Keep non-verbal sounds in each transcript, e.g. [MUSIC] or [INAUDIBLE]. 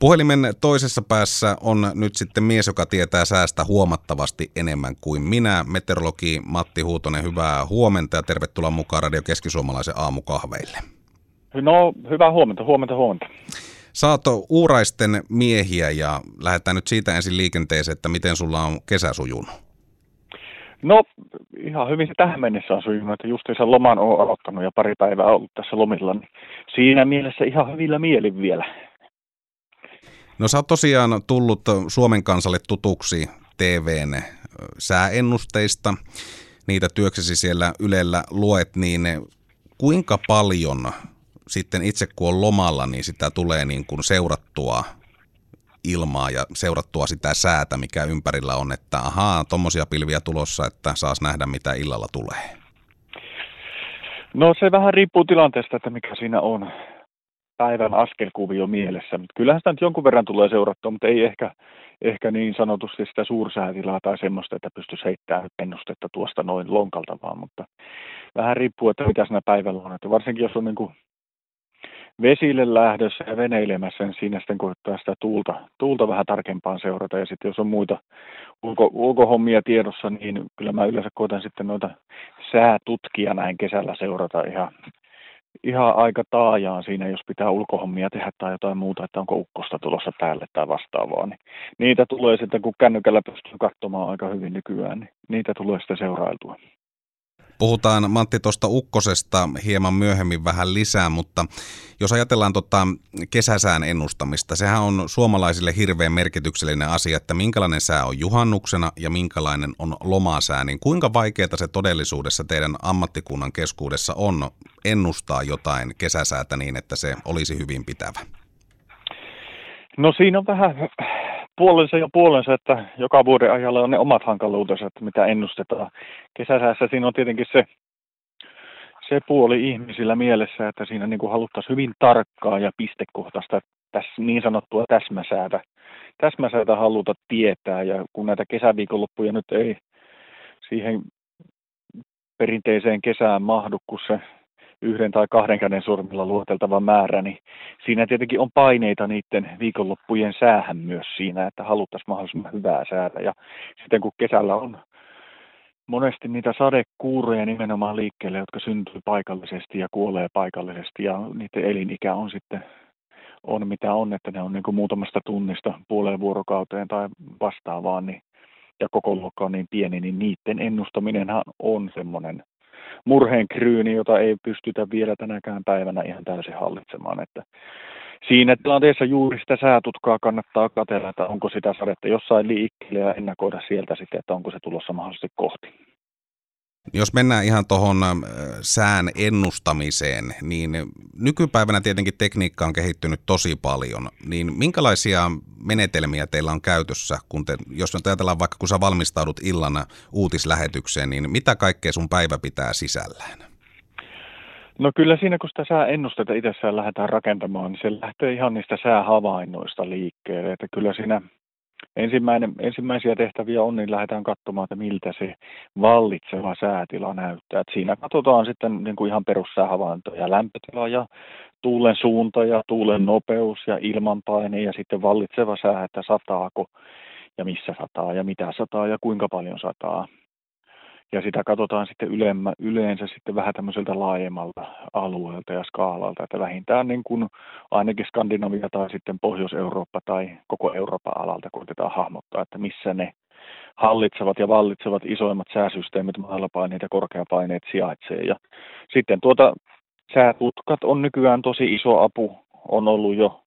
Puhelimen toisessa päässä on nyt sitten mies, joka tietää säästä huomattavasti enemmän kuin minä. Meteorologi Matti Huutonen, hyvää huomenta ja tervetuloa mukaan Radio Keskisuomalaisen aamukahveille. No, hyvää huomenta, huomenta, huomenta. Saato uuraisten miehiä ja lähdetään nyt siitä ensin liikenteeseen, että miten sulla on kesä sujunut? No, ihan hyvin se tähän mennessä on sujunut, että justiinsa loman on aloittanut ja pari päivää ollut tässä lomilla, niin siinä mielessä ihan hyvillä mielin vielä. No sä oot tosiaan tullut Suomen kansalle tutuksi TVn sääennusteista. Niitä työksesi siellä Ylellä luet, niin kuinka paljon sitten itse kun on lomalla, niin sitä tulee niin kuin seurattua ilmaa ja seurattua sitä säätä, mikä ympärillä on, että ahaa, tuommoisia pilviä tulossa, että saas nähdä, mitä illalla tulee? No se vähän riippuu tilanteesta, että mikä siinä on päivän askelkuvio mielessä. Mutta kyllähän sitä nyt jonkun verran tulee seurattua, mutta ei ehkä, ehkä niin sanotusti sitä suursäätilaa tai semmoista, että pystyisi heittämään ennustetta tuosta noin lonkalta vaan, mutta vähän riippuu, että mitä siinä päivällä on. Että varsinkin jos on niin kuin vesille lähdössä ja veneilemässä, niin siinä sitten koittaa sitä tuulta, tuulta vähän tarkempaan seurata. Ja sitten jos on muita ulko, ulkohommia tiedossa, niin kyllä mä yleensä koitan sitten noita säätutkia näin kesällä seurata ihan, ihan aika taajaan siinä, jos pitää ulkohommia tehdä tai jotain muuta, että onko ukkosta tulossa päälle tai vastaavaa. Niin niitä tulee sitten, kun kännykällä pystyy katsomaan aika hyvin nykyään, niin niitä tulee sitten seurailtua. Puhutaan Mantti tuosta ukkosesta hieman myöhemmin vähän lisää, mutta jos ajatellaan tota kesäsään ennustamista, sehän on suomalaisille hirveän merkityksellinen asia, että minkälainen sää on juhannuksena ja minkälainen on lomasää, niin kuinka vaikeaa se todellisuudessa teidän ammattikunnan keskuudessa on ennustaa jotain kesäsäätä niin, että se olisi hyvin pitävä? No siinä on vähän puolensa ja puolensa, että joka vuoden ajalla on ne omat hankaluutensa, että mitä ennustetaan. Kesäsäässä siinä on tietenkin se, se puoli ihmisillä mielessä, että siinä niin kuin haluttaisiin hyvin tarkkaa ja pistekohtaista tässä niin sanottua täsmäsäätä, täsmäsäätä haluta tietää. Ja kun näitä kesäviikonloppuja nyt ei siihen perinteiseen kesään mahdu, kun se yhden tai kahden käden sormilla luoteltava määrä, niin siinä tietenkin on paineita niiden viikonloppujen säähän myös siinä, että haluttaisiin mahdollisimman hyvää säätä. Ja sitten kun kesällä on monesti niitä sadekuureja nimenomaan liikkeelle, jotka syntyy paikallisesti ja kuolee paikallisesti ja niiden elinikä on sitten on mitä on, että ne on niin kuin muutamasta tunnista puoleen vuorokauteen tai vastaavaan, niin, ja koko luokka on niin pieni, niin niiden ennustaminenhan on semmoinen murheen kryyni, jota ei pystytä vielä tänäkään päivänä ihan täysin hallitsemaan. Että siinä tilanteessa juuri sitä säätutkaa kannattaa katsella, että onko sitä sadetta jossain liikkeelle ja ennakoida sieltä sitten, että onko se tulossa mahdollisesti kohti. Jos mennään ihan tuohon sään ennustamiseen, niin nykypäivänä tietenkin tekniikka on kehittynyt tosi paljon. Niin minkälaisia menetelmiä teillä on käytössä, kun te, jos nyt ajatellaan vaikka kun sä valmistaudut illana uutislähetykseen, niin mitä kaikkea sun päivä pitää sisällään? No kyllä siinä, kun sitä sääennustetta itsessään lähdetään rakentamaan, niin se lähtee ihan niistä säähavainnoista liikkeelle. Että kyllä siinä ensimmäinen, ensimmäisiä tehtäviä on, niin lähdetään katsomaan, että miltä se vallitseva säätila näyttää. Että siinä katsotaan sitten niin kuin ihan perussäähavaintoja, lämpötila ja tuulen suunta ja tuulen nopeus ja ilmanpaine ja sitten vallitseva sää, että sataako ja missä sataa ja mitä sataa ja kuinka paljon sataa. Ja sitä katsotaan sitten ylemmä, yleensä sitten vähän tämmöiseltä laajemmalta alueelta ja skaalalta, että vähintään niin kuin ainakin Skandinavia tai sitten Pohjois-Eurooppa tai koko Euroopan alalta koitetaan hahmottaa, että missä ne hallitsevat ja vallitsevat isoimmat sääsysteemit, matalapaineet ja korkeapaineet sijaitsee. Ja sitten tuota säätutkat on nykyään tosi iso apu, on ollut jo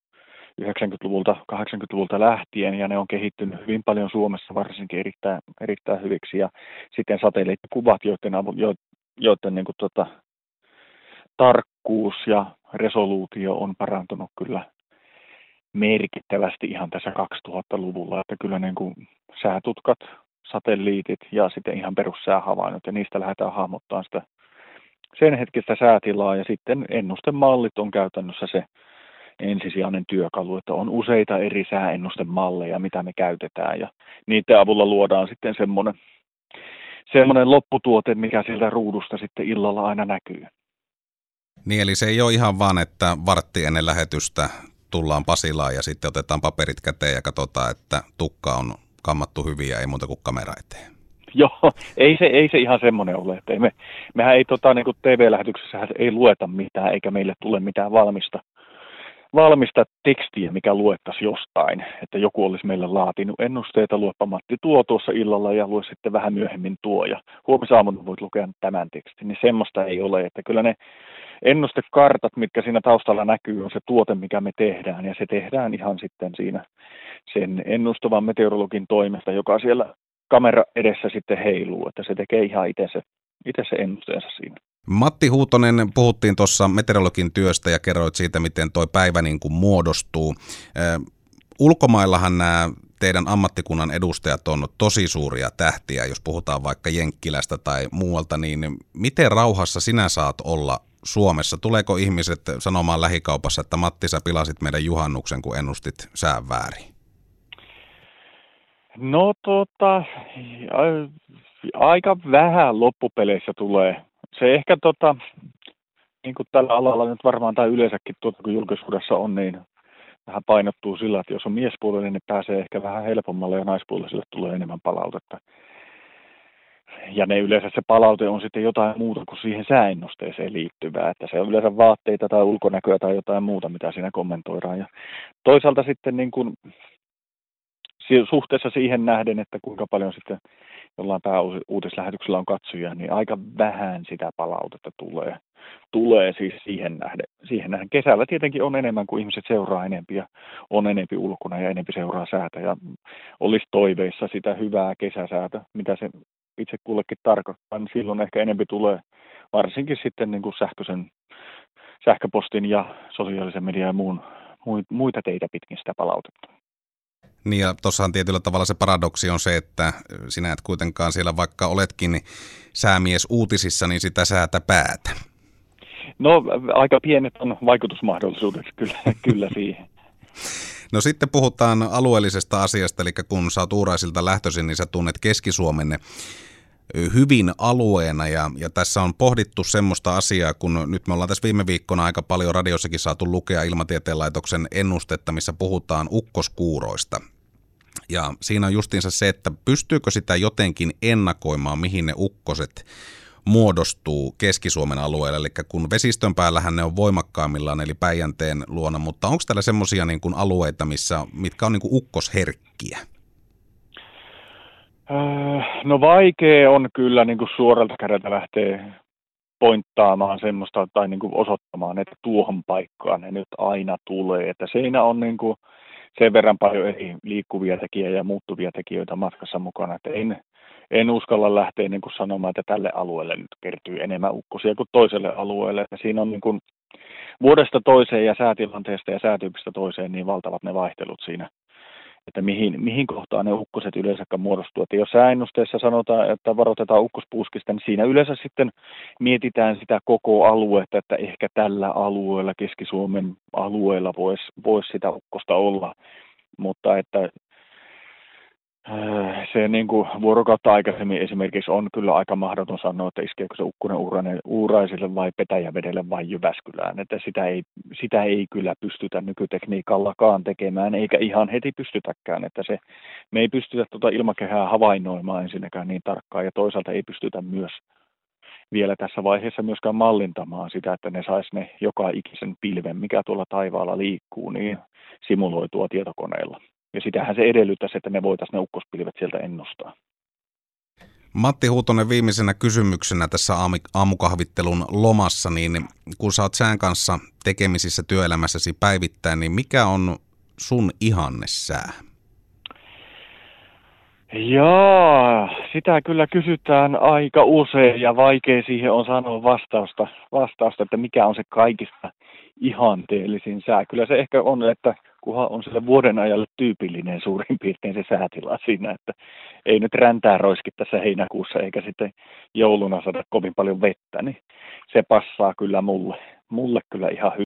90-luvulta, 80-luvulta lähtien ja ne on kehittynyt hyvin paljon Suomessa varsinkin erittäin, erittäin hyviksi. Ja sitten satelliittikuvat, joiden, avu, jo, joiden niin kuin, tota, tarkkuus ja resoluutio on parantunut kyllä merkittävästi ihan tässä 2000-luvulla, että kyllä niin kuin säätutkat, satelliitit ja sitten ihan perussäähavainnot ja niistä lähdetään hahmottamaan sitä sen hetkistä säätilaa. Ja sitten ennustemallit on käytännössä se ensisijainen työkalu, että on useita eri sääennustemalleja, mitä me käytetään ja niiden avulla luodaan sitten semmoinen, semmoinen lopputuote, mikä sieltä ruudusta sitten illalla aina näkyy. Niin, eli se ei ole ihan vaan, että vartti ennen lähetystä tullaan Pasilaan ja sitten otetaan paperit käteen ja katsotaan, että tukka on kammattu hyvin ja ei muuta kuin kamera eteen. Joo, ei se, ei se ihan semmoinen ole. Että ei me, mehän ei tota, niin TV-lähetyksessä ei lueta mitään, eikä meille tule mitään valmista, valmista tekstiä, mikä luettaisi jostain. Että joku olisi meille laatinut ennusteita, luepa Matti tuo tuossa illalla ja lue sitten vähän myöhemmin tuo. Ja huomisaamuna voit lukea tämän tekstin. Niin semmoista ei ole. Että kyllä ne ennustekartat, mitkä siinä taustalla näkyy, on se tuote, mikä me tehdään. Ja se tehdään ihan sitten siinä sen ennustavan meteorologin toimesta, joka siellä kamera edessä sitten heiluu, että se tekee ihan itse se, itse se ennusteensa siinä. Matti Huutonen, puhuttiin tuossa meteorologin työstä ja kerroit siitä, miten tuo päivä niin kuin muodostuu. ulkomaillahan nämä teidän ammattikunnan edustajat on tosi suuria tähtiä, jos puhutaan vaikka Jenkkilästä tai muualta, niin miten rauhassa sinä saat olla Suomessa? Tuleeko ihmiset sanomaan lähikaupassa, että Matti, sä pilasit meidän juhannuksen, kun ennustit sään väärin? No tota, aika vähän loppupeleissä tulee. Se ehkä tota, niin kuin tällä alalla nyt varmaan tai yleensäkin tuota, kun julkisuudessa on, niin vähän painottuu sillä, että jos on miespuolinen, niin pääsee ehkä vähän helpommalle ja naispuolisille tulee enemmän palautetta. Ja ne yleensä se palaute on sitten jotain muuta kuin siihen sääennusteeseen liittyvää, että se on yleensä vaatteita tai ulkonäköä tai jotain muuta, mitä siinä kommentoidaan. Ja toisaalta sitten niin kuin suhteessa siihen nähden, että kuinka paljon sitten jollain pääuutislähetyksellä on katsojia, niin aika vähän sitä palautetta tulee, tulee siis siihen nähden. siihen nähden. Kesällä tietenkin on enemmän, kuin ihmiset seuraa enempi ja on enempi ulkona ja enempi seuraa säätä ja olisi toiveissa sitä hyvää kesäsäätä, mitä se itse kullekin tarkoittaa, niin silloin ehkä enempi tulee varsinkin sitten niin kuin sähköisen, sähköpostin ja sosiaalisen median ja muun, muita teitä pitkin sitä palautetta. Niin ja tuossahan tietyllä tavalla se paradoksi on se, että sinä et kuitenkaan siellä vaikka oletkin säämies uutisissa, niin sitä säätä päätä. No aika pienet on vaikutusmahdollisuudet kyllä, [LAUGHS] kyllä siihen. No sitten puhutaan alueellisesta asiasta, eli kun sä oot Uuraisilta lähtöisin, niin sä tunnet Keski-Suomenne hyvin alueena ja, ja tässä on pohdittu semmoista asiaa, kun nyt me ollaan tässä viime viikkona aika paljon radiossakin saatu lukea Ilmatieteen laitoksen ennustetta, missä puhutaan ukkoskuuroista. Ja siinä on justiinsa se, että pystyykö sitä jotenkin ennakoimaan, mihin ne ukkoset muodostuu Keski-Suomen alueella, eli kun vesistön päällähän ne on voimakkaimmillaan, eli Päijänteen luona, mutta onko täällä semmoisia niin alueita, missä, mitkä on niin kuin ukkosherkkiä? Äh, no vaikea on kyllä niin kuin suoralta kädeltä lähteä pointtaamaan semmoista tai niin kuin osoittamaan, että tuohon paikkaan ne nyt aina tulee. Että siinä on niin kuin sen verran paljon eri liikkuvia tekijöitä ja muuttuvia tekijöitä matkassa mukana, että en, en uskalla lähteä niin kuin sanomaan, että tälle alueelle nyt kertyy enemmän ukkosia kuin toiselle alueelle. Että siinä on niin kuin vuodesta toiseen ja säätilanteesta ja säätyypistä toiseen niin valtavat ne vaihtelut siinä että mihin, mihin kohtaan ne ukkoset yleensäkään muodostuu. Että jos sääennusteessa sanotaan, että varoitetaan ukkospuuskista, niin siinä yleensä sitten mietitään sitä koko aluetta, että ehkä tällä alueella, Keski-Suomen alueella voisi vois sitä ukkosta olla. Mutta että Äh, se niin kuin vuorokautta aikaisemmin esimerkiksi on kyllä aika mahdoton sanoa, että iskeekö se ukkonen uuraisille vai Petäjävedelle vai Jyväskylään. Että sitä ei, sitä ei kyllä pystytä nykytekniikallakaan tekemään, eikä ihan heti pystytäkään. Että se, me ei pystytä tuota ilmakehää havainnoimaan ensinnäkään niin tarkkaan ja toisaalta ei pystytä myös vielä tässä vaiheessa myöskään mallintamaan sitä, että ne sais ne joka ikisen pilven, mikä tuolla taivaalla liikkuu, niin simuloitua tietokoneella. Ja sitähän se edellyttäisi, että me voitaisiin ne ukkospilvet sieltä ennustaa. Matti Huutonen viimeisenä kysymyksenä tässä aamukahvittelun lomassa, niin kun sä oot sään kanssa tekemisissä työelämässäsi päivittäin, niin mikä on sun ihanne sää? Joo, sitä kyllä kysytään aika usein ja vaikea siihen on sanoa vastausta, vastausta, että mikä on se kaikista ihanteellisin sää. Kyllä se ehkä on, että kunhan on sille vuoden ajalle tyypillinen suurin piirtein se säätila siinä, että ei nyt räntää roiski tässä heinäkuussa eikä sitten jouluna saada kovin paljon vettä, niin se passaa kyllä mulle, mulle kyllä ihan hyvin.